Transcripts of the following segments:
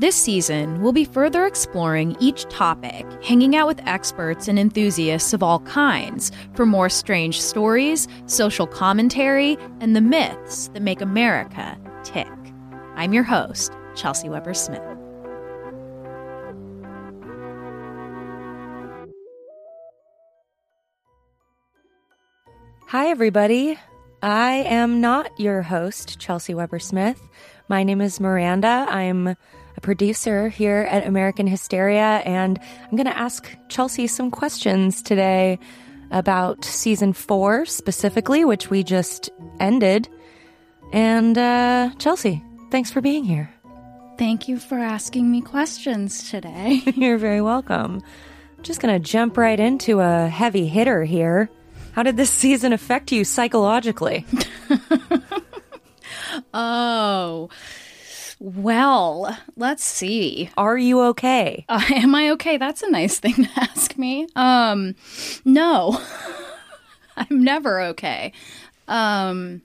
This season, we'll be further exploring each topic, hanging out with experts and enthusiasts of all kinds for more strange stories, social commentary, and the myths that make America tick. I'm your host, Chelsey Weber Smith. Hi, everybody. I am not your host, Chelsey Weber Smith. My name is Miranda. I'm a producer here at American Hysteria, and I'm going to ask Chelsey some questions today about season four specifically, which we just ended. And uh, Chelsey, thanks for being here. Thank you for asking me questions today. You're very welcome. I'm just going to jump right into a heavy hitter here. How did this season affect you psychologically? oh. Well, let's see. Are you okay? Uh, am I okay? That's a nice thing to ask me. Um, no, I'm never okay. Um,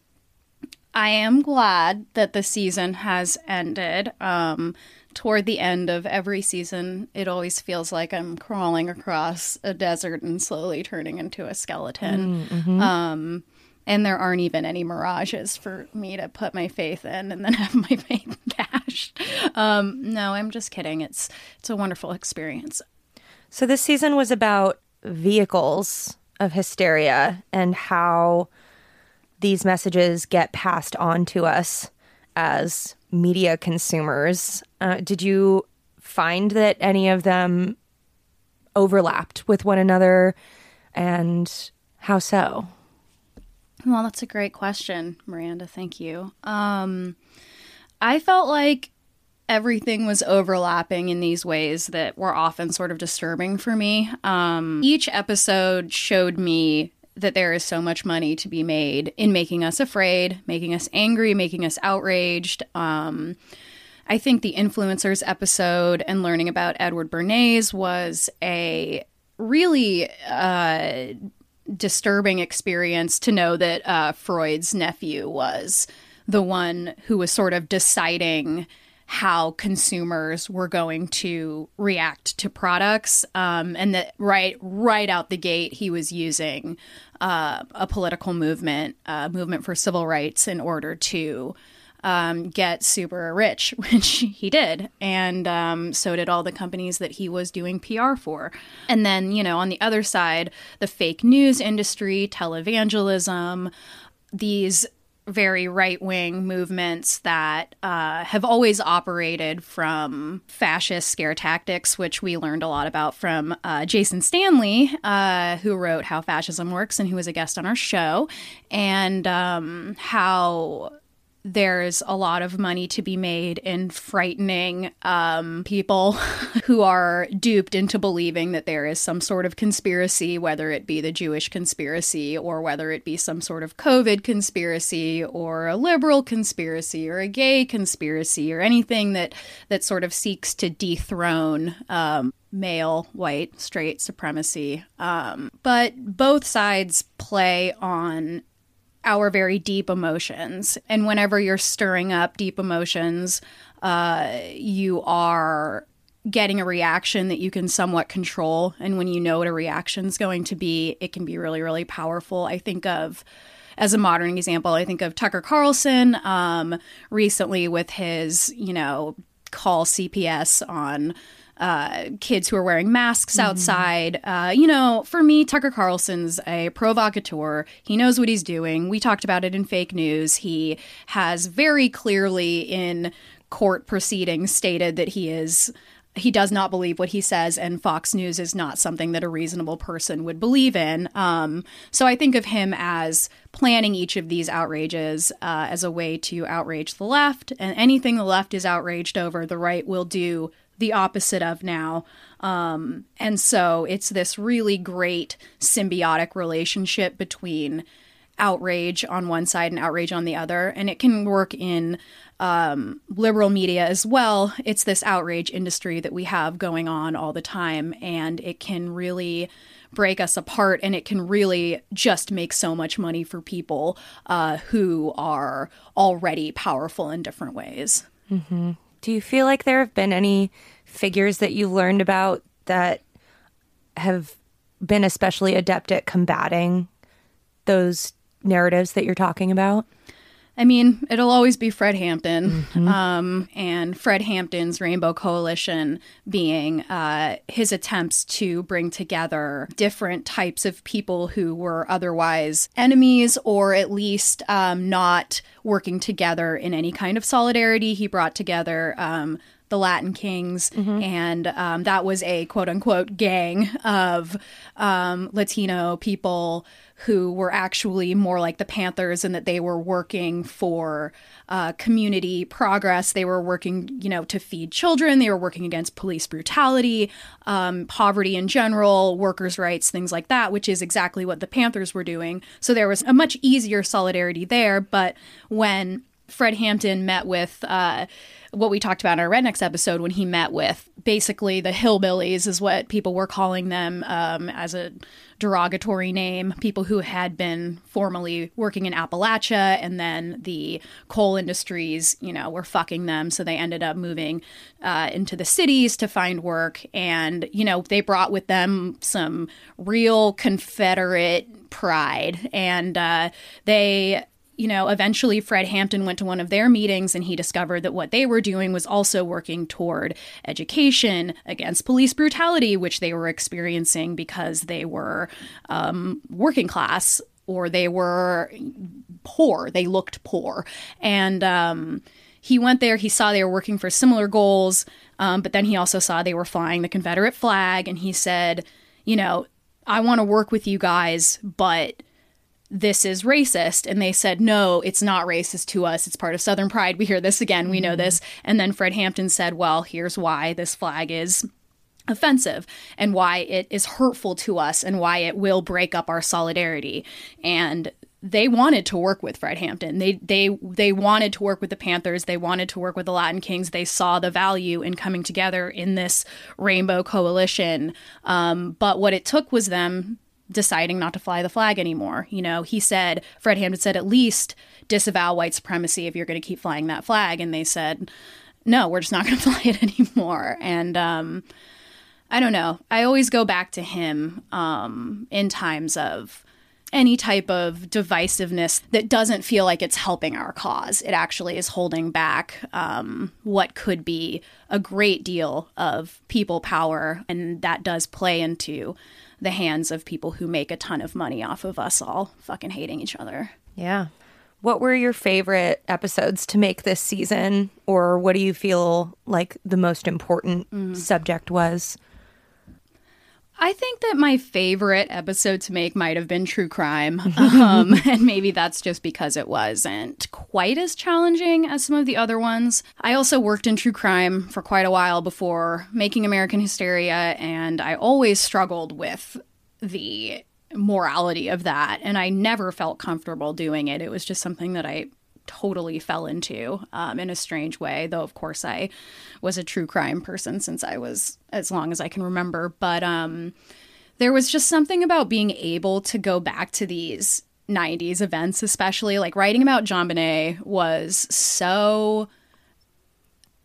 I am glad that the season has ended. Um, toward the end of every season, it always feels like I'm crawling across a desert and slowly turning into a skeleton. Mm-hmm. Um, and there aren't even any mirages for me to put my faith in and then have my faith dashed. Um, no, I'm just kidding. It's it's a wonderful experience. So this season was about vehicles of hysteria and how these messages get passed on to us as media consumers. Uh, did you find that any of them overlapped with one another, and how so? Well, that's a great question, Miranda. Thank you. Um, I felt like everything was overlapping in these ways that were often sort of disturbing for me. Um, each episode showed me that there is so much money to be made in making us afraid, making us angry, making us outraged. Um, I think the influencers episode and learning about Edward Bernays was a really uh, disturbing experience to know that uh, Freud's nephew was the one who was sort of deciding how consumers were going to react to products um, and that right right out the gate he was using uh, a political movement uh, movement for civil rights in order to um, get super rich, which he did. And um, so did all the companies that he was doing PR for. And then, you know, on the other side, the fake news industry, televangelism, these very right wing movements that uh, have always operated from fascist scare tactics, which we learned a lot about from uh, Jason Stanley, uh, who wrote How Fascism Works and who was a guest on our show, and um, how there's a lot of money to be made in frightening um, people who are duped into believing that there is some sort of conspiracy, whether it be the Jewish conspiracy or whether it be some sort of COVID conspiracy or a liberal conspiracy or a gay conspiracy or anything that that sort of seeks to dethrone um, male, white, straight supremacy. Um, but both sides play on our very deep emotions. And whenever you're stirring up deep emotions, uh, you are getting a reaction that you can somewhat control. And when you know what a reaction is going to be, it can be really, really powerful. I think of as a modern example, I think of Tucker Carlson um, recently with his, you know, call CPS on uh, kids who are wearing masks mm-hmm. outside. Uh, you know, for me, Tucker Carlson's a provocateur. He knows what he's doing. We talked about it in fake news. He has very clearly in court proceedings stated that he is he does not believe what he says, and Fox News is not something that a reasonable person would believe in. Um, so I think of him as planning each of these outrages uh, as a way to outrage the left, and anything the left is outraged over, the right will do the opposite of now. Um, and so it's this really great symbiotic relationship between outrage on one side and outrage on the other. And it can work in um, liberal media as well. It's this outrage industry that we have going on all the time. And it can really break us apart and it can really just make so much money for people uh, who are already powerful in different ways. Mm-hmm. Do you feel like there have been any figures that you've learned about that have been especially adept at combating those narratives that you're talking about? I mean, it'll always be Fred Hampton, mm-hmm. um, and Fred Hampton's Rainbow Coalition being uh, his attempts to bring together different types of people who were otherwise enemies or at least um, not working together in any kind of solidarity. He brought together um, the Latin Kings, mm-hmm. and um, that was a quote unquote gang of um, Latino people who were actually more like the Panthers and that they were working for uh, community progress. They were working, you know, to feed children. They were working against police brutality, um, poverty in general, workers' rights, things like that, which is exactly what the Panthers were doing. So there was a much easier solidarity there. But when Fred Hampton met with uh, what we talked about in our Rednecks episode when he met with basically the hillbillies, is what people were calling them um, as a derogatory name. People who had been formerly working in Appalachia and then the coal industries, you know, were fucking them. So they ended up moving uh, into the cities to find work. And, you know, they brought with them some real Confederate pride. And uh, they you know, eventually Fred Hampton went to one of their meetings and he discovered that what they were doing was also working toward education against police brutality, which they were experiencing because they were um, working class or they were poor. They looked poor. And um, he went there, he saw they were working for similar goals, um, but then he also saw they were flying the Confederate flag and he said, you know, I want to work with you guys, but this is racist. And they said, no, it's not racist to us. It's part of Southern pride. We hear this again. We know mm-hmm. this. And then Fred Hampton said, well, here's why this flag is offensive and why it is hurtful to us and why it will break up our solidarity. And they wanted to work with Fred Hampton. They they they wanted to work with the Panthers. They wanted to work with the Latin Kings. They saw the value in coming together in this rainbow coalition. Um, but what it took was them deciding not to fly the flag anymore. You know, he said, Fred Hampton said, at least disavow white supremacy if you're going to keep flying that flag. And they said, no, we're just not going to fly it anymore. And um, I don't know. I always go back to him um, in times of any type of divisiveness that doesn't feel like it's helping our cause. It actually is holding back um, what could be a great deal of people power. And that does play into the hands of people who make a ton of money off of us all fucking hating each other. Yeah. What were your favorite episodes to make this season, or what do you feel like the most important mm. subject was? I think that my favorite episode to make might have been true crime. Um, and maybe that's just because it wasn't quite as challenging as some of the other ones. I also worked in true crime for quite a while before making American Hysteria, and I always struggled with the morality of that. And I never felt comfortable doing it. It was just something that I totally fell into um, in a strange way. Though, of course, I was a true crime person since I was as long as I can remember. But um, there was just something about being able to go back to these 90s events, especially like writing about JonBenét was so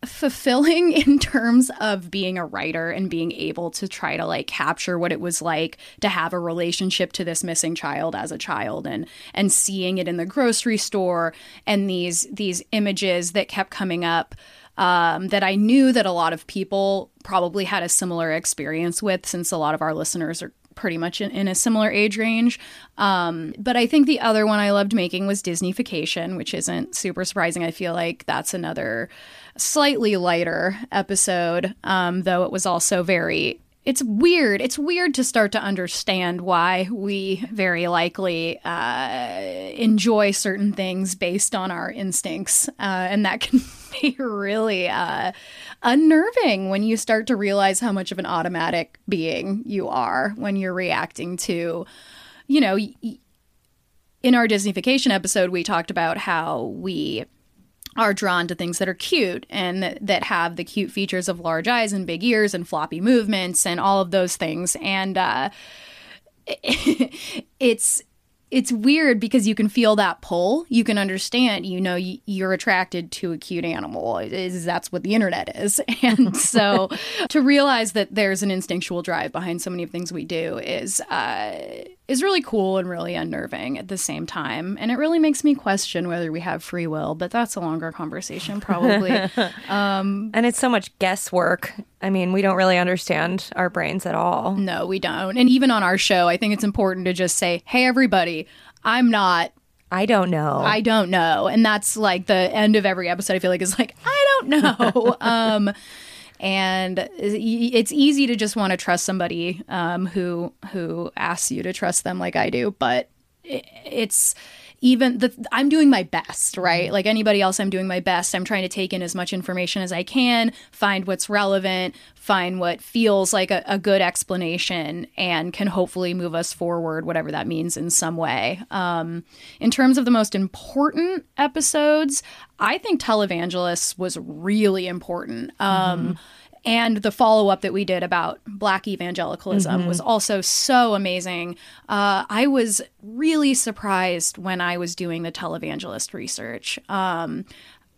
fulfilling in terms of being a writer and being able to try to like capture what it was like to have a relationship to this missing child as a child and and seeing it in the grocery store and these these images that kept coming up um, that I knew that a lot of people probably had a similar experience with since a lot of our listeners are pretty much in, in a similar age range. Um, but I think the other one I loved making was Disneyfication, which isn't super surprising. I feel like that's another slightly lighter episode, um, though it was also very it's weird. It's weird to start to understand why we very likely uh, enjoy certain things based on our instincts, uh, and that can be really uh, unnerving when you start to realize how much of an automatic being you are when you're reacting to, you know. In our Disneyfication episode, we talked about how we are drawn to things that are cute and that, that have the cute features of large eyes and big ears and floppy movements and all of those things. And uh, it's it's weird because you can feel that pull. You can understand, you know, you're attracted to a cute animal. Is that's what the internet is. And so to realize that there's an instinctual drive behind so many of things we do is uh, is really cool and really unnerving at the same time. And it really makes me question whether we have free will, but that's a longer conversation probably. um, and it's so much guesswork. I mean, we don't really understand our brains at all. No, we don't. And even on our show, I think it's important to just say, "Hey everybody, I'm not I don't know. I don't know. And that's like the end of every episode I feel like is like, I don't know. um and it's easy to just want to trust somebody um, who who asks you to trust them like I do, but it's even the I'm doing my best, right? Mm-hmm. Like anybody else, I'm doing my best. I'm trying to take in as much information as I can, find what's relevant, find what feels like a, a good explanation, and can hopefully move us forward, whatever that means in some way. Um, in terms of the most important episodes, I think Televangelists was really important. Um, mm-hmm and the follow up that we did about Black evangelicalism mm-hmm. was also so amazing. Uh, I was really surprised when I was doing the televangelist research. Um,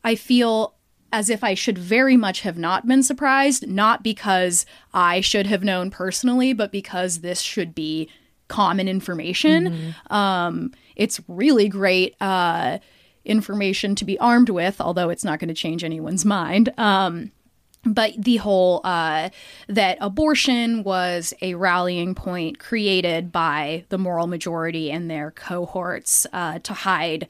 I feel as if I should very much have not been surprised, not because I should have known personally, but because this should be common information. Mm-hmm. Um, it's really great. Uh, information to be armed with, although it's not going to change anyone's mind. Um, but the whole uh, that abortion was a rallying point created by the moral majority and their cohorts uh, to hide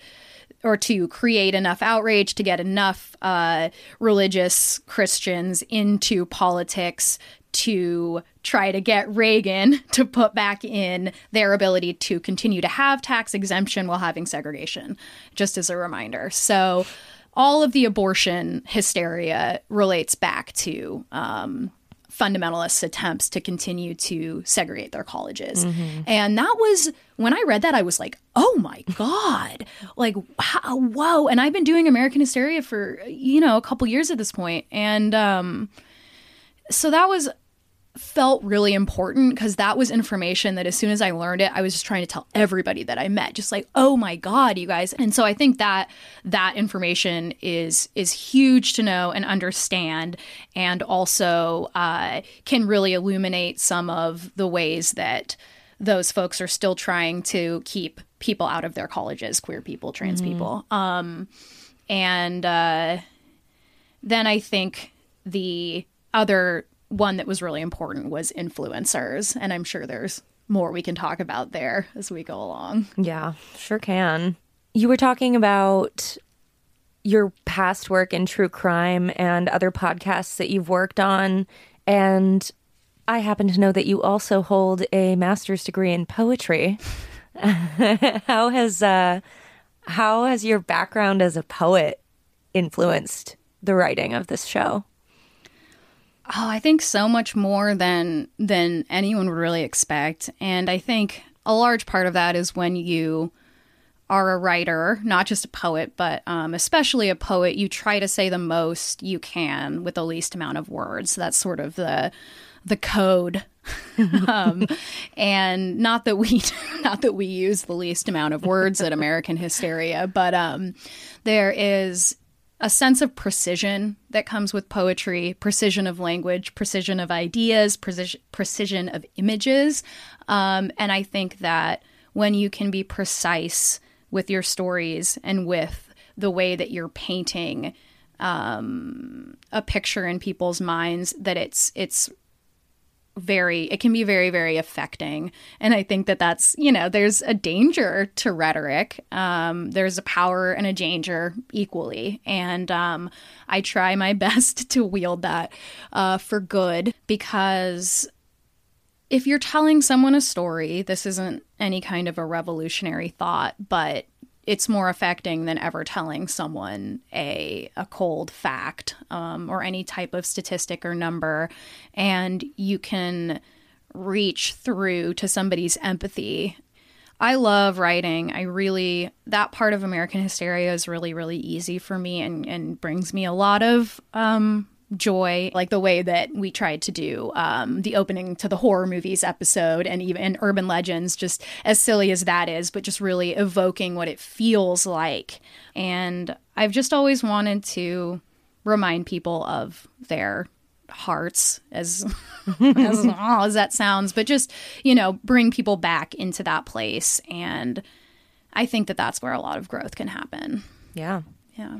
or to create enough outrage to get enough uh, religious Christians into politics to try to get Reagan to put back in their ability to continue to have tax exemption while having segregation, just as a reminder. So all of the abortion hysteria relates back to um, fundamentalist attempts to continue to segregate their colleges. Mm-hmm. And that was when I read that, I was like, oh my God, like, how, whoa. And I've been doing American hysteria for, you know, a couple years at this point. And um, so that was felt really important because that was information that as soon as I learned it, I was just trying to tell everybody that I met, just like, oh my God, you guys. And so I think that that information is is huge to know and understand, and also uh, can really illuminate some of the ways that those folks are still trying to keep people out of their colleges, queer people, trans mm-hmm. people. Um, and uh, then I think the other one that was really important was influencers. And I'm sure there's more we can talk about there as we go along. Yeah, sure can. You were talking about your past work in true crime and other podcasts that you've worked on. And I happen to know that you also hold a master's degree in poetry. how has uh, how has your background as a poet influenced the writing of this show? Oh, I think so much more than than anyone would really expect. And I think a large part of that is when you are a writer, not just a poet, but um, especially a poet, you try to say the most you can with the least amount of words. That's sort of the the code. um, and not that we not that we use the least amount of words at American Hysteria, but um, there is a sense of precision that comes with poetry, precision of language, precision of ideas, precision, precision of images. Um, and I think that when you can be precise with your stories and with the way that you're painting um, a picture in people's minds, that it's it's very it can be very very affecting. And i think that that's you know there's a danger to rhetoric. Um, there's a power and a danger equally. And um, i try my best to wield that uh, for good because if you're telling someone a story this isn't any kind of a revolutionary thought but it's more affecting than ever telling someone a a cold fact um, or any type of statistic or number, and you can reach through to somebody's empathy. I love writing. I really that part of American Hysteria is really really easy for me and and brings me a lot of um, joy, like the way that we tried to do um, the opening to the horror movies episode and even and urban legends, just as silly as that is, but just really evoking what it feels like. And I've just always wanted to remind people of their hearts as as as that sounds but just you know bring people back into that place and i think that that's where a lot of growth can happen Yeah. yeah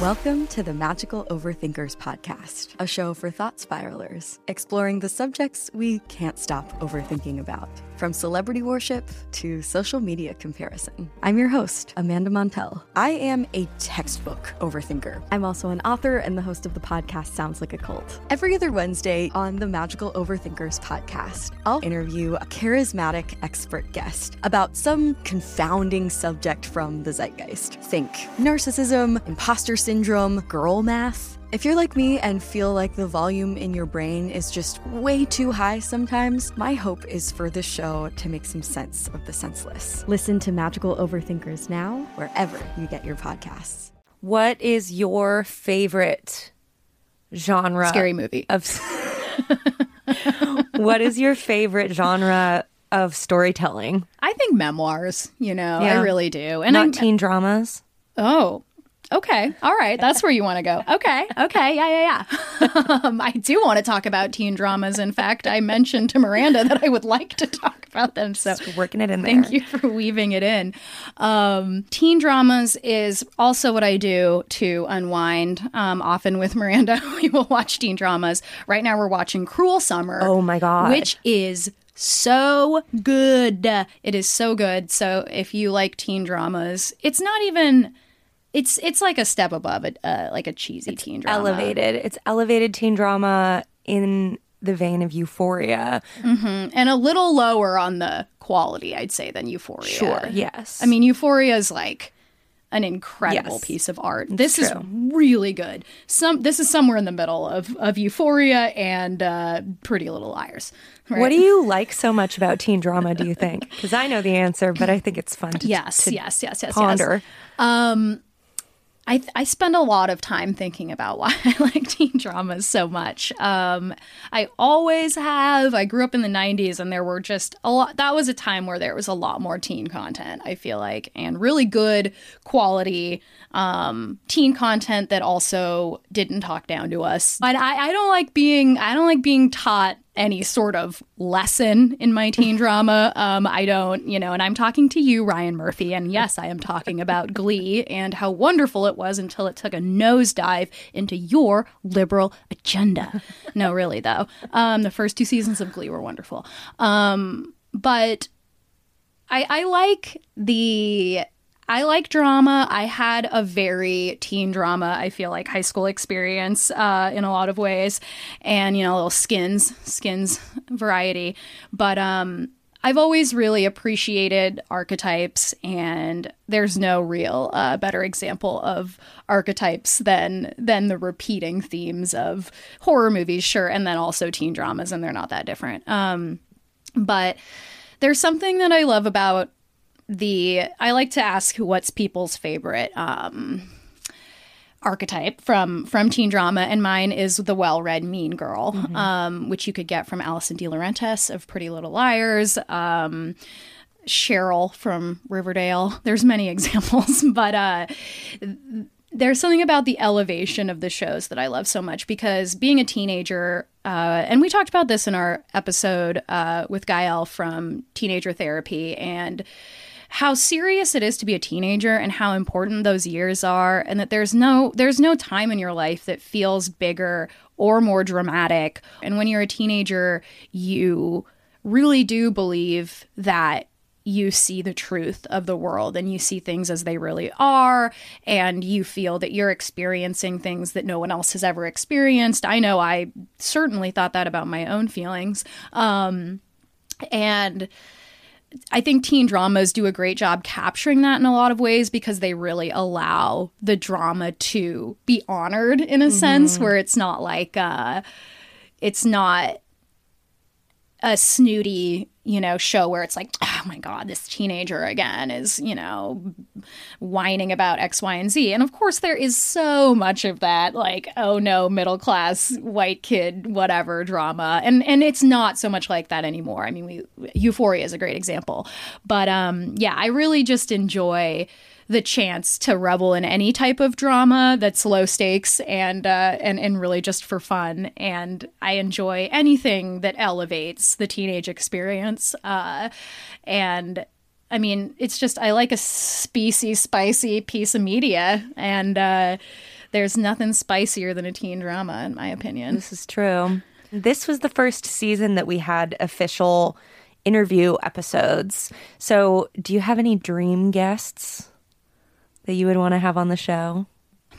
Welcome to the Magical Overthinkers podcast, a show for thought spiralers, exploring the subjects we can't stop overthinking about, from celebrity worship to social media comparison. I'm your host, Amanda Montell. I am a textbook overthinker. I'm also an author and the host of the podcast Sounds Like a Cult. Every other Wednesday on the Magical Overthinkers podcast, I'll interview a charismatic expert guest about some confounding subject from the zeitgeist. Think narcissism, imposter syndrome, girl math. If you're like me and feel like the volume in your brain is just way too high sometimes, my hope is for this show to make some sense of the senseless. Listen to Magical Overthinkers now, wherever you get your podcasts. What is your favorite genre? scary movie of What is your favorite genre of storytelling? i think memoirs you know i really do and Not i'm teen dramas. oh Okay. All right. That's where you want to go. Okay. Okay. Yeah, yeah, yeah. um, I do want to talk about teen dramas. In fact, I mentioned to Miranda that I would like to talk about them. So Just working it in there. Thank you for weaving it in. Um, teen dramas is also what I do to unwind. Um, often with Miranda, we will watch teen dramas. Right now, we're watching Cruel Summer. Oh my God. Which is so good. It is so good. So if you like teen dramas, it's not even. It's it's like a step above it, uh, like a cheesy teen drama. elevated. It's elevated teen drama in the vein of Euphoria. and a little lower on the quality, I'd say, than Euphoria. Sure. Yes. I mean, Euphoria is like an incredible Yes. piece of art. This is really good. Some this is somewhere in the middle of of Euphoria and uh, Pretty Little Liars. right? What do you like so much about teen drama, do you think? Because I know the answer, but I think it's fun to, Yes, to yes, yes, yes, ponder. yes. I I spend a lot of time thinking about why I like teen dramas so much. Um, I always have. I grew up in the '90s, and there were just a lot. That was a time where there was a lot more teen content. I feel like, and really good quality um, teen content that also didn't talk down to us. But I, I don't like being. I don't like being taught any sort of lesson in my teen drama. Um, I don't, you know, and I'm talking to you, Ryan Murphy, and yes, I am talking about Glee and how wonderful it was until it took a nosedive into your liberal agenda. no, really, though. Um, the first two seasons of Glee were wonderful. Um, but I, I like the I like drama. I had a very teen drama, I feel like high school experience uh, in a lot of ways, and you know, a little skins, skins variety. But um, I've always really appreciated archetypes, and there's no real uh, better example of archetypes than than the repeating themes of horror movies, sure, and then also teen dramas, and they're not that different. Um, but there's something that I love about the I like to ask what's people's favorite um archetype from from teen drama and mine is the well-read mean girl um which you could get from Alison DiLaurentis of Pretty Little Liars um Cheryl from Riverdale. There's many examples but uh there's something about the elevation of the shows that I love so much because being a teenager, uh, and we talked about this in our episode uh, with Gael from Teenager Therapy, and how serious it is to be a teenager and how important those years are, and that there's no there's no time in your life that feels bigger or more dramatic. And when you're a teenager, you really do believe that you see the truth of the world and you see things as they really are and you feel that you're experiencing things that no one else has ever experienced. I know I certainly thought that about my own feelings. Um, and I think teen dramas do a great job capturing that in a lot of ways because they really allow the drama to be honored in a sense where it's not like uh it's not a snooty, you know, show where it's like, oh my God, this teenager again is, you know, whining about X, Y, and Z. And of course, there is so much of that, like, oh no, middle class white kid, whatever drama. And and it's not so much like that anymore. I mean, we Euphoria is a great example. But um, yeah, I really just enjoy the chance to revel in any type of drama that's low stakes and uh, and and really just for fun. And I enjoy anything that elevates the teenage experience. Uh, and I mean, it's just I like a species spicy piece of media, and uh, there's nothing spicier than a teen drama, in my opinion. This is true. This was the first season that we had official interview episodes. So, do you have any dream guests that you would want to have on the show?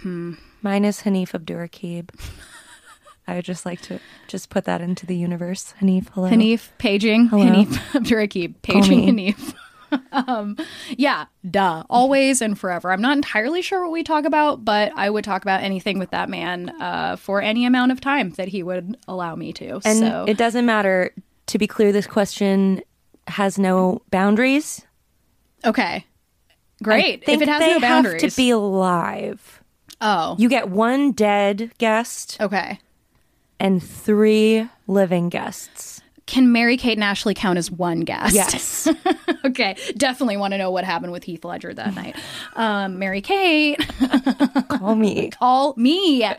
Hmm. Mine is Hanif Abdurraqib. I would just like to just put that into the universe. Hanif, hello. Hanif paging Hello. Hanif Abdurraqib paging. Hanif. um, yeah, duh, always and forever. I'm not entirely sure what we talk about, but I would talk about anything with that man uh, for any amount of time that he would allow me to. And so it doesn't matter. To be clear, this question has no boundaries. okay, great. If it has they no boundaries, have to be alive. oh, You get one dead guest okay. and three living guests. Can Mary Kate and Ashley count as one guest? Yes. okay, definitely want to know what happened with Heath Ledger that night. Um, Mary Kate, Call me. call me.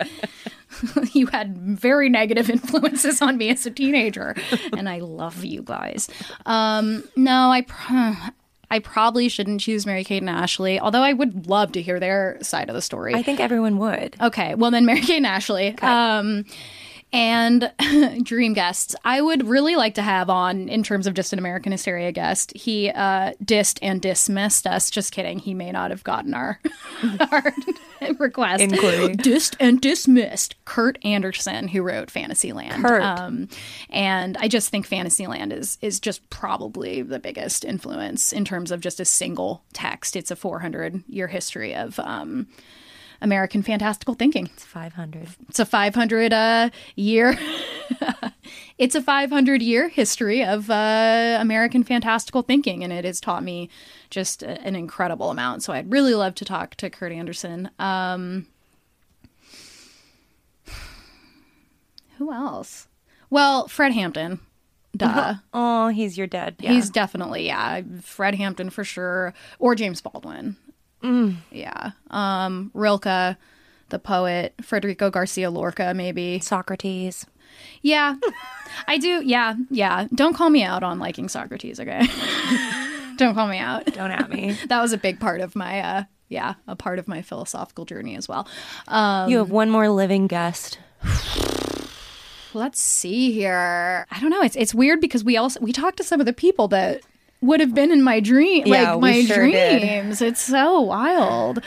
you had very negative influences on me as a teenager, and I love you guys. Um, no, I. Pr- I probably shouldn't choose Mary Kate and Ashley, although I would love to hear their side of the story. I think everyone would. Okay, well then Mary Kate and Ashley. Um, and dream guests, I would really like to have on in terms of just an American Hysteria guest. He uh, dissed and dismissed us. Just kidding. He may not have gotten our, our request. Inquiry. Dissed and dismissed. Kurt Andersen, who wrote Fantasyland. Kurt. Um, and I just think Fantasyland is is just probably the biggest influence in terms of just a single text. It's a 400 year history of um, American fantastical thinking. It's 500. It's a 500 uh, year. it's a 500 year history of uh, American fantastical thinking, and it has taught me just a- an incredible amount. So I'd really love to talk to Kurt Andersen. Um, who else? Well, Fred Hampton. Duh. Oh, he's your dad. Yeah. He's definitely, yeah, Fred Hampton for sure, or James Baldwin. Yeah. Um, Rilke, the poet, Federico Garcia Lorca, maybe. Socrates. Yeah. I do. Yeah. Yeah. Don't call me out on liking Socrates, okay? Don't call me out. Don't at me. That was a big part of my, uh, yeah, a part of my philosophical journey as well. Um, you have one more living guest. let's see here. I don't know. It's it's weird because we also we talked to some of the people that would have been in my dream, Yeah, like my sure did. dreams. It's so wild.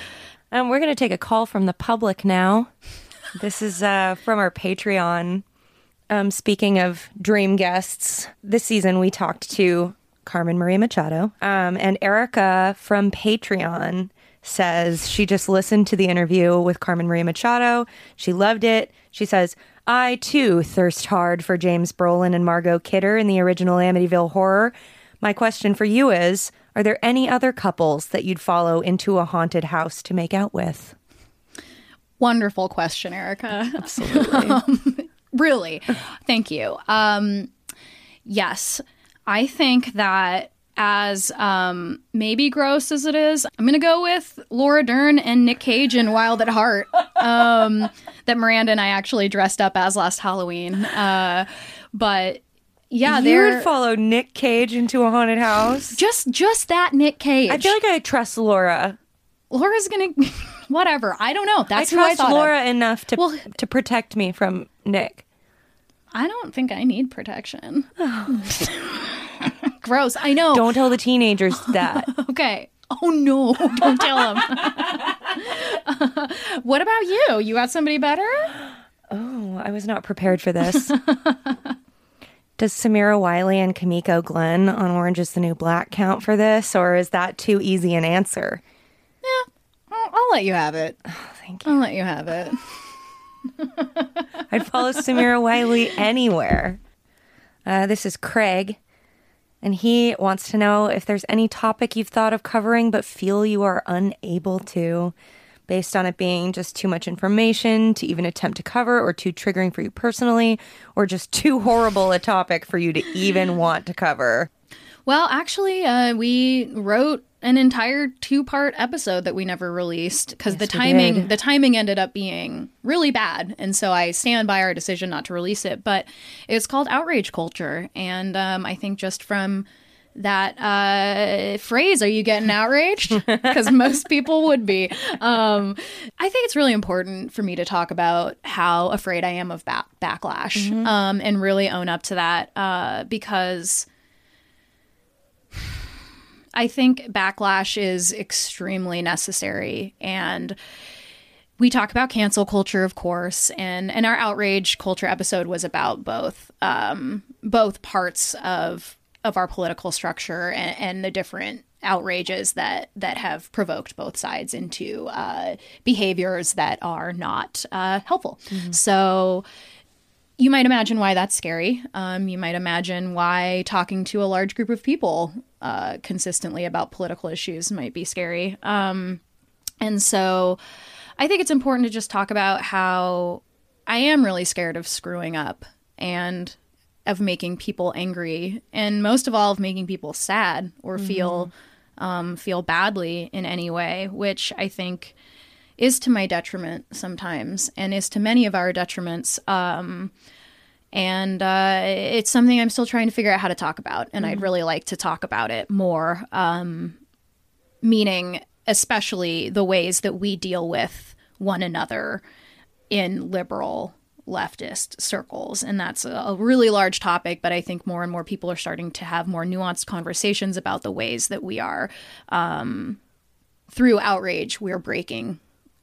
Um, we're going to take a call from the public now. This is uh, from our Patreon. Um, speaking of dream guests, this season we talked to Carmen Maria Machado. Um, and Erica from Patreon says she just listened to the interview with Carmen Maria Machado. She loved it. She says, I too thirst hard for James Brolin and Margot Kidder in the original Amityville Horror. My question for you is Are there any other couples that you'd follow into a haunted house to make out with? Wonderful question, Erica. Absolutely. really. Thank you. Um, yes, I think that as um, maybe gross as it is, I'm going to go with Laura Dern and Nick Cage in Wild at Heart um, that Miranda and I actually dressed up as last Halloween. Uh, but yeah, you they're would follow Nick Cage into a haunted house. just just that Nick Cage. I feel like I trust Laura. Laura's to whatever. I don't know. That's I who I trust thought of. Laura enough to Well- to protect me from Nick. I don't think I need protection. Gross. I know. Don't tell the teenagers that. Okay. Oh no, don't tell them. what about you? You got somebody better? Oh, I was not prepared for this. Does Samira Wiley and Kimiko Glenn on Orange is the New Black count for this, or is that too easy an answer? I'll, I'll let you have it. thank you. I'll let you have it. I'd follow Samira Wiley anywhere. Uh, this is Craig, and he wants to know if there's any topic you've thought of covering but feel you are unable to, based on it being just too much information to even attempt to cover, or too triggering for you personally, or just too horrible a topic for you to even want to cover. Well, actually, uh, we wrote an entire two-part episode that we never released because the timing the timing ended up being really bad, and so I stand by our decision not to release it. But it's called outrage culture, and um, I think just from that uh, phrase, "Are you getting outraged?" Because most people would be. Um, I think it's really important for me to talk about how afraid I am of ba- backlash, um, and really own up to that uh, because. I think backlash is extremely necessary and we talk about cancel culture of course and and our outrage culture episode was about both um both parts of of our political structure and, and the different outrages that that have provoked both sides into uh, behaviors that are not uh, helpful so you might imagine why that's scary. Um, you might imagine why talking to a large group of people uh, consistently about political issues might be scary. Um, and so I think it's important to just talk about how I am really scared of screwing up and of making people angry, and most of all, of making people sad or feel um, feel badly in any way, which I think is to my detriment sometimes and is to many of our detriments. Um, and uh, it's something I'm still trying to figure out how to talk about. And I'd really like to talk about it more, um, meaning, especially the ways that we deal with one another in liberal leftist circles. And that's a, really large topic, but I think more and more people are starting to have more nuanced conversations about the ways that we are, um, through outrage, we're breaking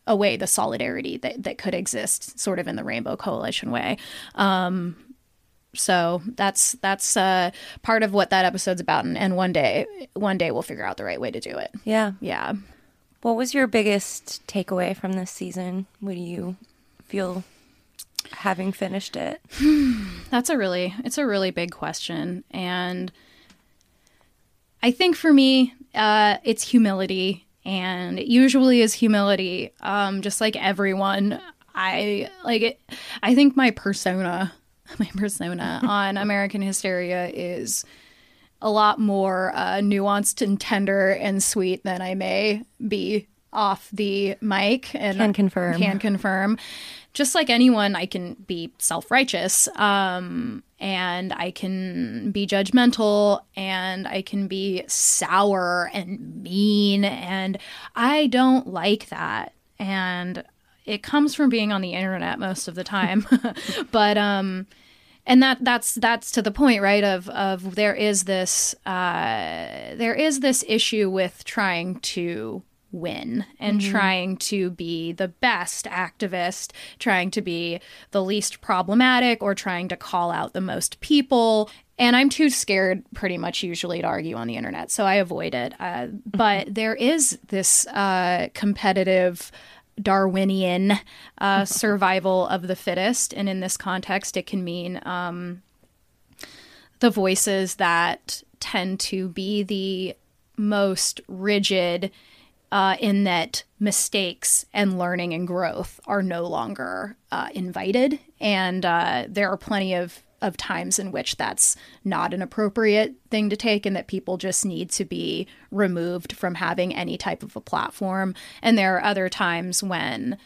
away the solidarity that, that could exist sort of in the rainbow coalition way um, so that's that's uh, part of what that episode's about and, and one day one day we'll figure out the right way to do it Yeah. yeah What was your biggest takeaway from this season? What do you feel having finished it? That's a really it's a really big question and I think for me uh, it's humility and it usually is humility um, just like everyone I like it I think my persona my persona on American Hysteria is a lot more uh, nuanced and tender and sweet than I may be off the mic and Can confirm. can confirm just like anyone i can be self-righteous um, and i can be judgmental and i can be sour and mean and i don't like that. And it comes from being on the internet most of the time. But um and that that's that's to the point right of of there is this uh there is this issue with trying to win and trying to be the best activist trying to be the least problematic or trying to call out the most people. And i'm too scared pretty much usually to argue on the internet so i avoid it. Uh, but there is this uh, competitive Darwinian uh, survival of the fittest. And in this context, it can mean um, the voices that tend to be the most rigid uh, in that mistakes and learning and growth are no longer uh, invited. And uh, there are plenty of of times in which that's not an appropriate thing to take and that people just need to be removed from having any type of a platform and there are other times when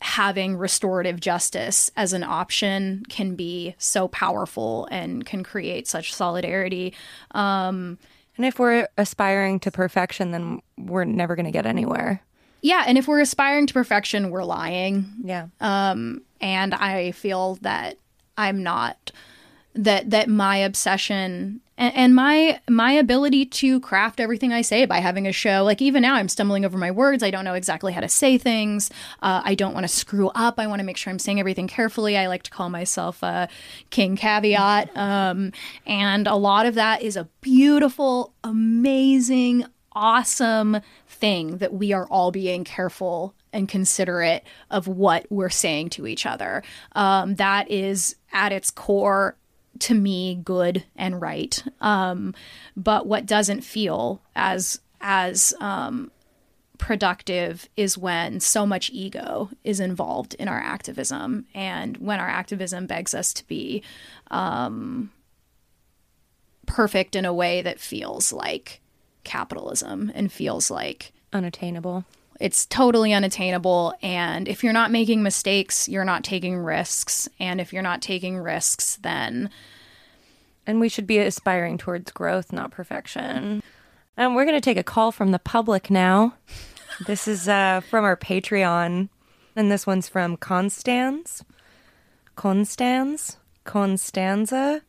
having restorative justice as an option can be so powerful and can create such solidarity um, And if we're aspiring to perfection, then we're never going to get anywhere. yeah and if we're aspiring to perfection we're lying Yeah. um, and I feel that I'm not that that my obsession and, and my my ability to craft everything I say by having a show. Like even now, I'm stumbling over my words. I don't know exactly how to say things. Uh, I don't want to screw up. I want to make sure I'm saying everything carefully. I like to call myself a king caveat, um, and a lot of that is a beautiful, amazing, awesome thing that we are all being careful and considerate of what we're saying to each other. Um, that is at its core to me good and right. Um, but what doesn't feel as as um, productive is when so much ego is involved in our activism, and when our activism begs us to be um, perfect in a way that feels like capitalism and feels like unattainable. It's totally unattainable. And if you're not making mistakes, you're not taking risks. And if you're not taking risks, then. And we should be aspiring towards growth, not perfection. And we're going to take a call from the public now. this is uh, from our Patreon. And this one's from Constans. Constans? Constanza?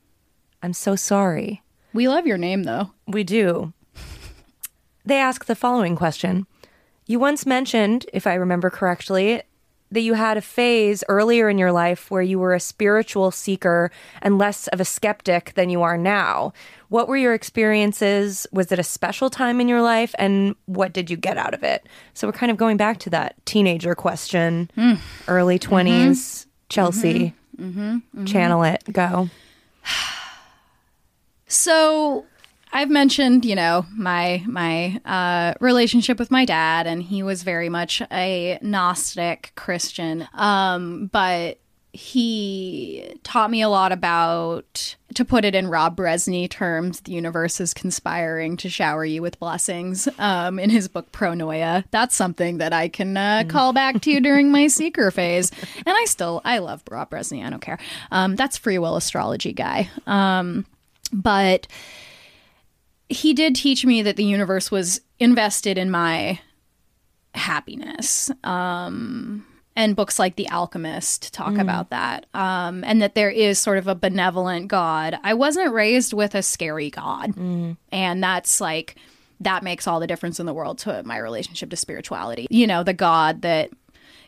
I'm so sorry. We love your name, though. We do. They ask the following question You once mentioned, if I remember correctly, that you had a phase earlier in your life where you were a spiritual seeker and less of a skeptic than you are now. What were your experiences? Was it a special time in your life? And what did you get out of it? So we're kind of going back to that teenager question, mm. early 20s. Mm-hmm. Chelsey, mm-hmm. Mm-hmm. channel it, go. So I've mentioned, you know, my my uh, relationship with my dad, and he was very much a Gnostic Christian. Um, but he taught me a lot about, to put it in Rob Brezsny terms, the universe is conspiring to shower you with blessings. Um, in his book Pronoia, that's something that I can uh, call back to during my seeker phase, and I still I love Rob Brezsny. I don't care. Um, that's free will astrology guy. Um, but he did teach me that the universe was invested in my happiness. Um, and books like The Alchemist talk mm. about that. Um, and that there is sort of a benevolent God. I wasn't raised with a scary God. Mm. And that's like, that makes all the difference in the world to my relationship to spirituality. You know, the God that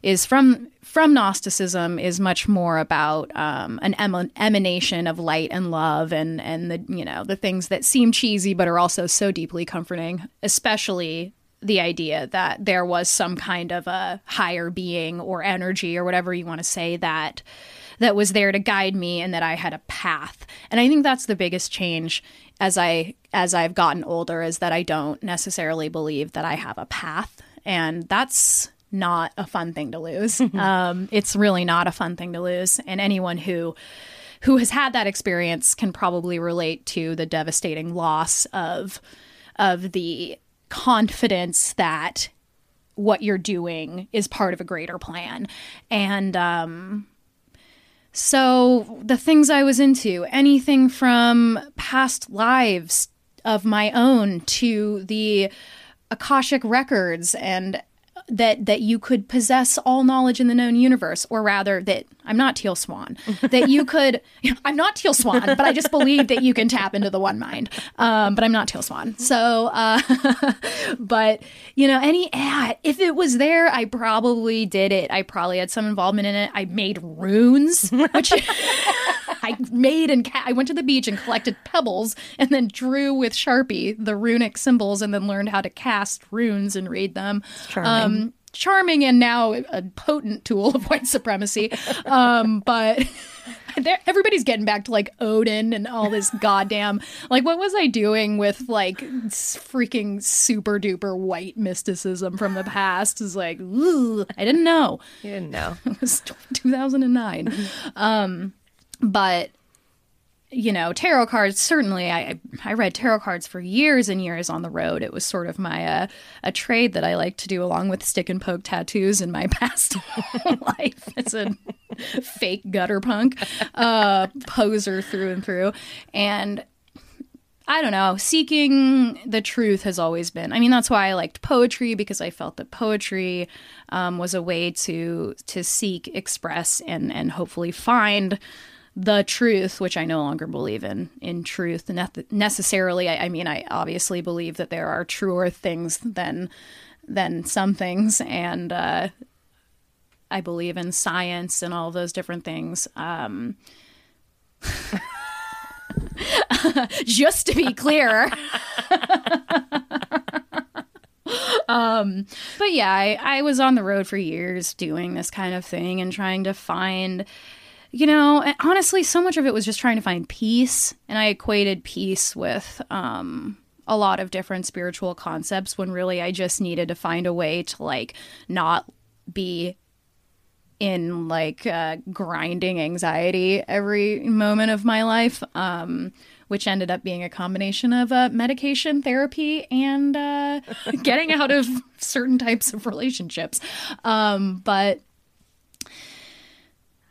is from from Gnosticism is much more about um, an em- emanation of light and love, and and the you know the things that seem cheesy but are also so deeply comforting, especially the idea that there was some kind of a higher being or energy or whatever you want to say that that was there to guide me and that I had a path. And I think that's the biggest change as I as I've gotten older is that I don't necessarily believe that I have a path. And that's not a fun thing to lose. um, it's really not a fun thing to lose, and anyone who who has had that experience can probably relate to the devastating loss of of the confidence that what you're doing is part of a greater plan. And um so the things I was into, anything from past lives of my own to the Akashic records and that that you could possess all knowledge in the known universe, or rather that I'm not Teal Swan, that you could. I'm not Teal Swan, but I just believe that you can tap into the one mind. Um, but I'm not Teal Swan, so. Uh, but you know, any ad, if it was there, I probably did it. I probably had some involvement in it. I made runes, which. I made and ca- I went to the beach and collected pebbles and then drew with Sharpie the runic symbols and then learned how to cast runes and read them. Um, charming and now a potent tool of white supremacy. Um, but everybody's getting back to like Odin and all this goddamn like what was I doing with like freaking super duper white mysticism from the past? Is like ugh, I didn't know. You didn't know. it was 2009. um, but you know, tarot cards. Certainly, I I read tarot cards for years and years on the road. It was sort of my uh, a trade that I like to do along with stick and poke tattoos in my past life as a fake gutter punk uh, poser through and through. And I don't know, seeking the truth has always been. I mean, that's why I liked poetry because I felt that poetry um, was a way to to seek, express, and and hopefully find the truth, which I no longer believe in in truth ne- necessarily. I, I mean, I obviously believe that there are truer things than than some things, and uh, I believe in science and all those different things. Um, just to be clear. um, but yeah, I, I was on the road for years doing this kind of thing and trying to find, you know, honestly, so much of it was just trying to find peace. And I equated peace with um, a lot of different spiritual concepts when really I just needed to find a way to like not be in like uh, grinding anxiety every moment of my life. Um, which ended up being a combination of uh, medication therapy and uh, getting out of certain types of relationships. Um, but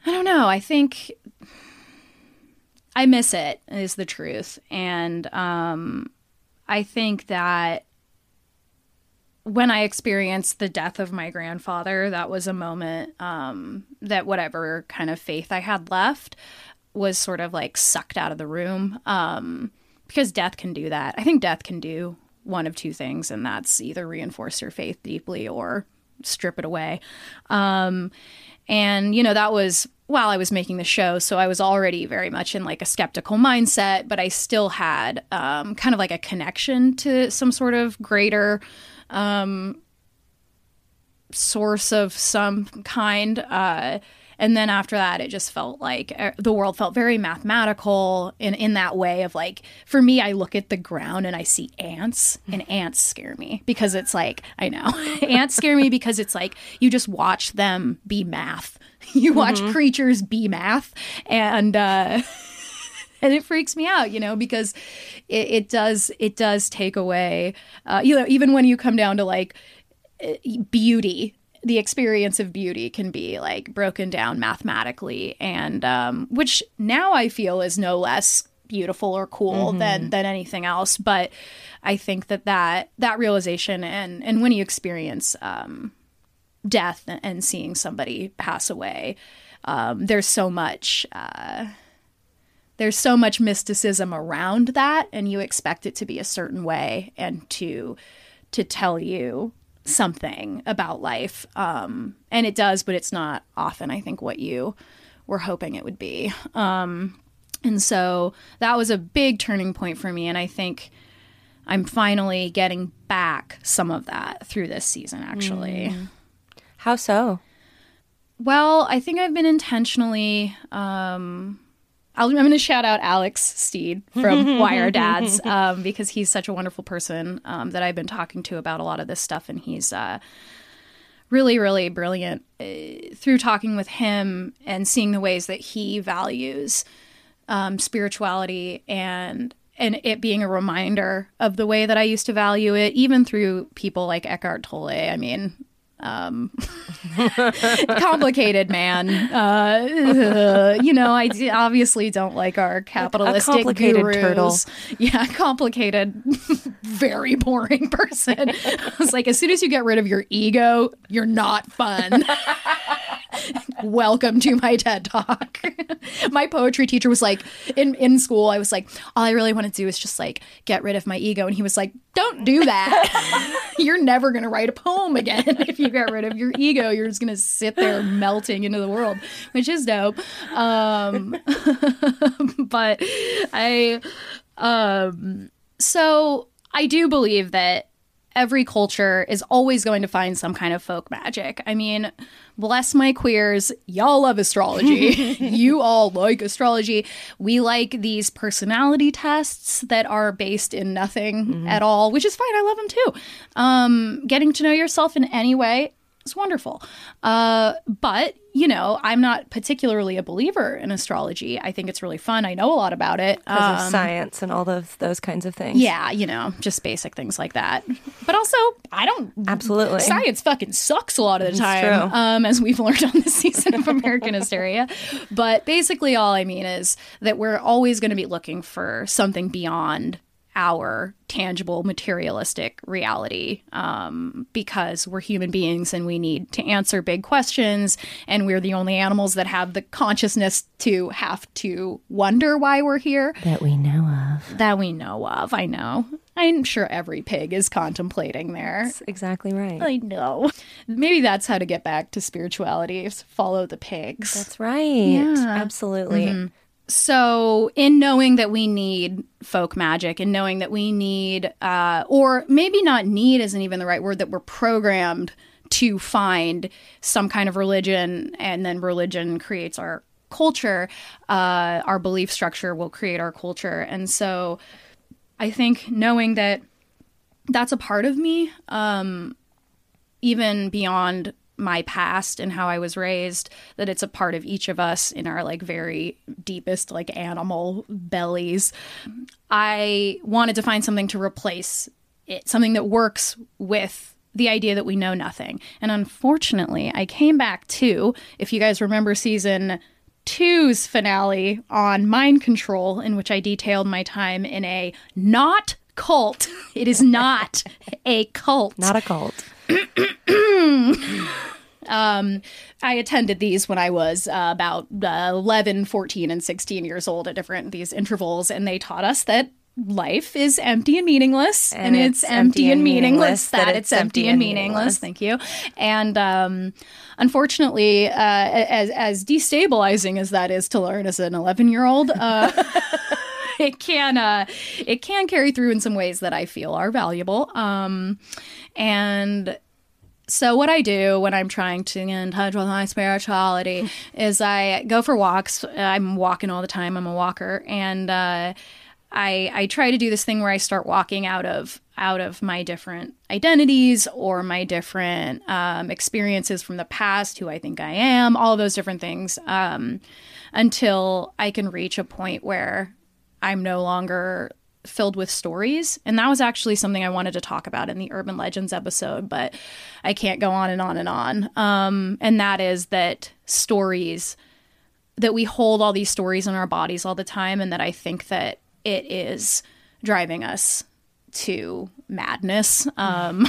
I don't know. I think I miss it, is the truth. And um, I think that when I experienced the death of my grandfather, that was a moment um, that whatever kind of faith I had left was sort of like sucked out of the room um, because death can do that. I think death can do one of two things, and that's either reinforce your faith deeply or strip it away. Um, and, you know, that was while I was making the show. So I was already very much in like a skeptical mindset, but I still had um, kind of like a connection to some sort of greater um, source of some kind. Uh, and then after that it just felt like uh, the world felt very mathematical in in that way of like for me I look at the ground and I see ants and ants scare me because it's like I know ants scare me because it's like you just watch them be math you watch mm-hmm. creatures be math and uh and it freaks me out, you know, because it, it does it does take away, uh, you know, even when you come down to like uh, beauty the experience of beauty can be like broken down mathematically and um, which now i feel is no less beautiful or cool mm-hmm. than than anything else but i think that that that realization and and when you experience um, death and seeing somebody pass away um, there's so much uh, there's so much mysticism around that and you expect it to be a certain way and to to tell you something about life. Um, and it does, but it's not often, I think, what you were hoping it would be. Um, and so that was a big turning point for me. And I think I'm finally getting back some of that through this season, actually. Mm. How so? Well, I think I've been intentionally um, i am going to shout out Alex Steed from Wire Dads um, because he's such a wonderful person um, that I've been talking to about a lot of this stuff, and he's uh, really, really brilliant. Uh, through talking with him and seeing the ways that he values um, spirituality and and it being a reminder of the way that I used to value it, even through people like Eckhart Tolle. I mean, um, complicated man. Uh, you know, I obviously don't like our capitalistic a complicated gurus. turtle. Yeah, complicated, very boring person. I was like, as soon as you get rid of your ego, you're not fun. Welcome to my TED Talk. my poetry teacher was like, in, in school, I was like, all I really want to do is just like get rid of my ego. And he was like, don't do that. You're never going to write a poem again if you get rid of your ego. You're just going to sit there melting into the world, which is dope. Um, but I, um, so I do believe that every culture is always going to find some kind of folk magic. I mean, bless my queers, y'all love astrology. you all like astrology. We like these personality tests that are based in nothing mm-hmm. at all, which is fine. I love them too. Um, getting to know yourself in any way is wonderful. Uh, but you know, I'm not particularly a believer in astrology. I think it's really fun. I know a lot about it because um, of science and all those those kinds of things. Yeah, you know, just basic things like that. But also, I don't absolutely science fucking sucks a lot of the time, um, as we've learned on this season of American Hysteria. But basically, all I mean is that we're always going to be looking for something beyond our tangible materialistic reality um, because we're human beings and we need to answer big questions and we're the only animals that have the consciousness to have to wonder why we're here That we know of. that we know of i know i'm sure every pig is contemplating there That's exactly right. i know maybe that's how to get back to spirituality is follow the pigs That's right. Absolutely. So in knowing that we need folk magic and knowing that we need uh, or maybe not need isn't even the right word that we're programmed to find some kind of religion and then religion creates our culture uh, our belief structure will create our culture. And so i think knowing that that's a part of me um, even beyond my past and how I was raised, that it's a part of each of us in our like very deepest like animal bellies. I wanted to find something to replace it, something that works with the idea that we know nothing. And unfortunately, I came back to, if you guys remember season two's finale on mind control, in which I detailed my time in a not cult. It is not a cult. Not a cult. Um, I attended these when I was uh, about uh, 11, 14, and 16 years old at different these intervals, and they taught us that life is empty and meaningless, and, it's, empty and meaningless that it's empty and meaningless. Thank you. And um, unfortunately, uh, as as destabilizing as that is to learn as an 11 year old. Uh, It can uh, it can carry through in some ways that I feel are valuable, um, and so what I do when I'm trying to get in touch with my spirituality is I go for walks. I'm walking all the time. I'm a walker, and uh, I I try to do this thing where I start walking out of out of my different identities or my different um, experiences from the past, who I think I am, all those different things, um, until I can reach a point where I'm no longer filled with stories. And that was actually something I wanted to talk about in the urban legends episode, but I can't go on and on and on. Um, and that is that stories, that we hold all these stories in our bodies all the time, and that I think that it is driving us to madness. Um,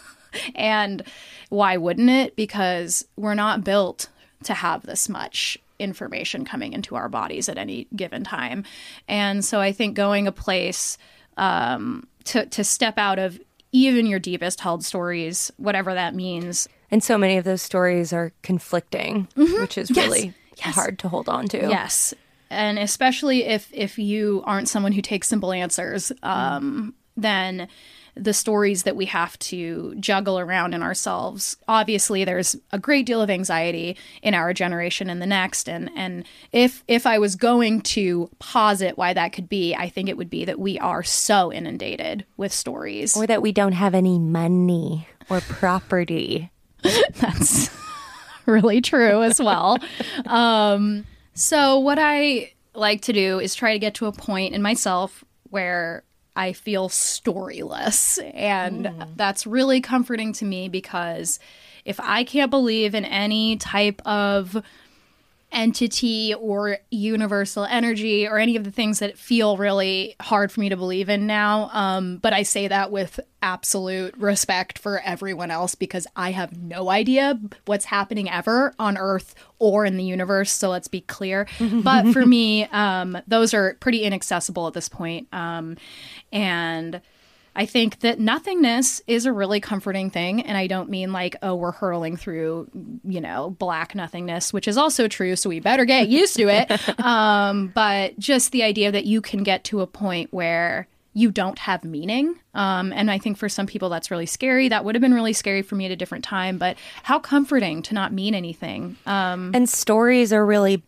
and why wouldn't it? Because we're not built to have this much information coming into our bodies at any given time. And so I think going a place um, to, to step out of even your deepest held stories, whatever that means. And so many of those stories are conflicting, which is really Yes. hard to hold on to. Yes. And especially if if you aren't someone who takes simple answers, um, then the stories that we have to juggle around in ourselves. Obviously, there's a great deal of anxiety in our generation and the next. And and if if I was going to posit why that could be, I think it would be that we are so inundated with stories. Or that we don't have any money or property. That's really true as well. um, so, what I like to do is try to get to a point in myself where I feel storyless. And that's really comforting to me because if I can't believe in any type of entity or universal energy or any of the things that feel really hard for me to believe in now. Um, but I say that with absolute respect for everyone else because I have no idea what's happening ever on Earth or in the universe. So let's be clear. but for me, um, those are pretty inaccessible at this point. Um, and I think that nothingness is a really comforting thing. And I don't mean like, oh, we're hurling through, you know, black nothingness, which is also true. So we better get used to it. um, but just the idea that you can get to a point where you don't have meaning. Um, and I think for some people that's really scary. That would have been really scary for me at a different time. But how comforting to not mean anything. Um, And stories are really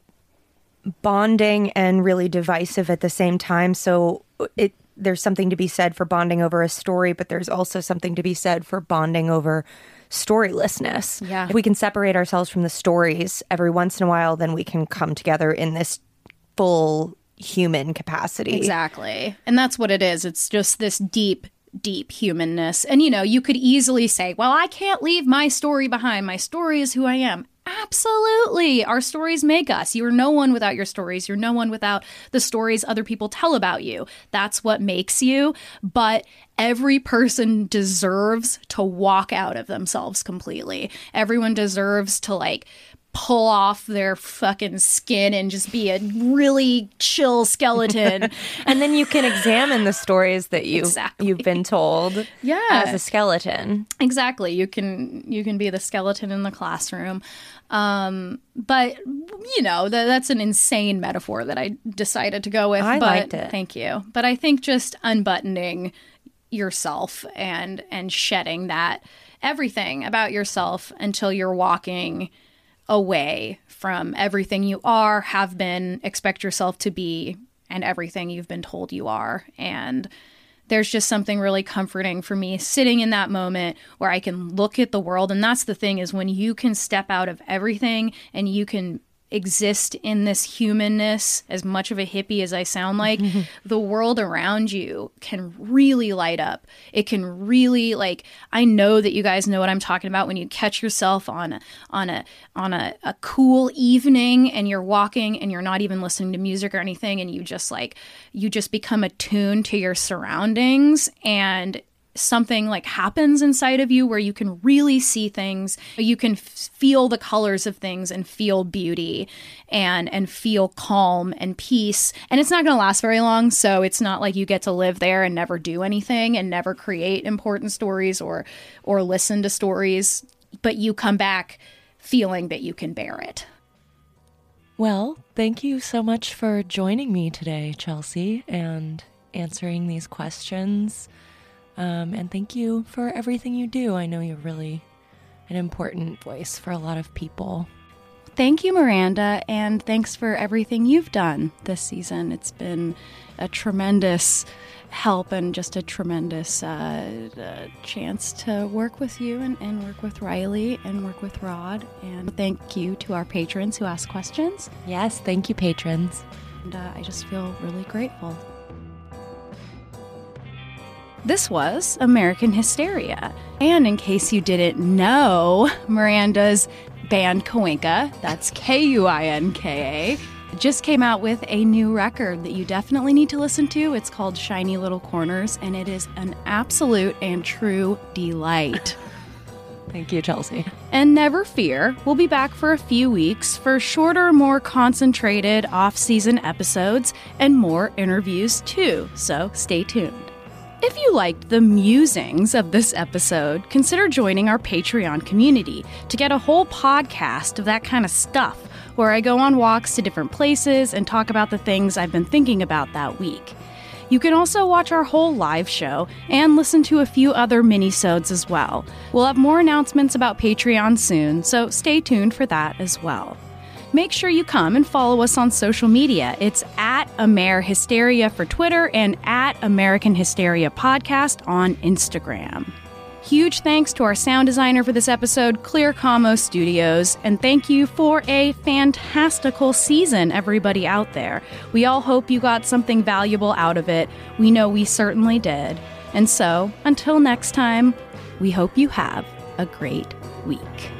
bonding and really divisive at the same time. So it there's something to be said for bonding over a story, but there's also something to be said for bonding over storylessness. Yeah. If we can separate ourselves from the stories every once in a while, then we can come together in this full human capacity. Exactly. And that's what it is. It's just this deep, deep humanness. And, you know, you could easily say, well, I can't leave my story behind. My story is who I am. Absolutely. Our stories make us. You're no one without your stories. You're no one without the stories other people tell about you. That's what makes you. But every person deserves to walk out of themselves completely. Everyone deserves to like pull off their fucking skin and just be a really chill skeleton. and then you can examine the stories that you Exactly. you've been told Yeah. as a skeleton. Exactly. You can you can be the skeleton in the classroom. Um, but you know, that that's an insane metaphor that I decided to go with. I but liked it. Thank you. But I think just unbuttoning yourself and and shedding that everything about yourself until you're walking away from everything you are, have been, expect yourself to be, and everything you've been told you are. And there's just something really comforting for me sitting in that moment where I can look at the world. And that's the thing is when you can step out of everything and you can exist in this humanness, as much of a hippie as I sound like, the world around you can really light up. It can really like I know that you guys know what I'm talking about when you catch yourself on a, on a on a, a cool evening and you're walking and you're not even listening to music or anything and you just like you just become attuned to your surroundings and something like happens inside of you where you can really see things you can f- feel the colors of things and feel beauty and and feel calm and peace and it's not going to last very long so it's not like you get to live there and never do anything and never create important stories or or listen to stories but you come back feeling that you can bear it Well, thank you so much for joining me today, Chelsey, and answering these questions. Um, and thank you for everything you do. I know you're really an important voice for a lot of people. Thank you, Miranda, and thanks for everything you've done this season. It's been a tremendous help and just a tremendous uh, uh, chance to work with you and, and work with Riley and work with Rod. And thank you to our patrons who ask questions. Yes, thank you, patrons. And uh, I just feel really grateful. This was American Hysteria. And in case you didn't know, Miranda's band Kuinka, that's K U I N K A, just came out with a new record that you definitely need to listen to. It's called Shiny Little Corners, and it is an absolute and true delight. Thank you, Chelsey. And never fear, we'll be back for a few weeks for shorter, more concentrated off season episodes and more interviews too, so stay tuned. If you liked the musings of this episode, consider joining our Patreon community to get a whole podcast of that kind of stuff, where I go on walks to different places and talk about the things I've been thinking about that week. You can also watch our whole live show and listen to a few other mini-sodes as well. We'll have more announcements about Patreon soon, so stay tuned for that as well. Make sure you come and follow us on social media. It's at Amer Hysteria for Twitter and at American Hysteria Podcast on Instagram. Huge thanks to our sound designer for this episode, Clear Como Studios, and thank you for a fantastical season, everybody out there. We all hope you got something valuable out of it. We know we certainly did. And so, until next time, we hope you have a great week.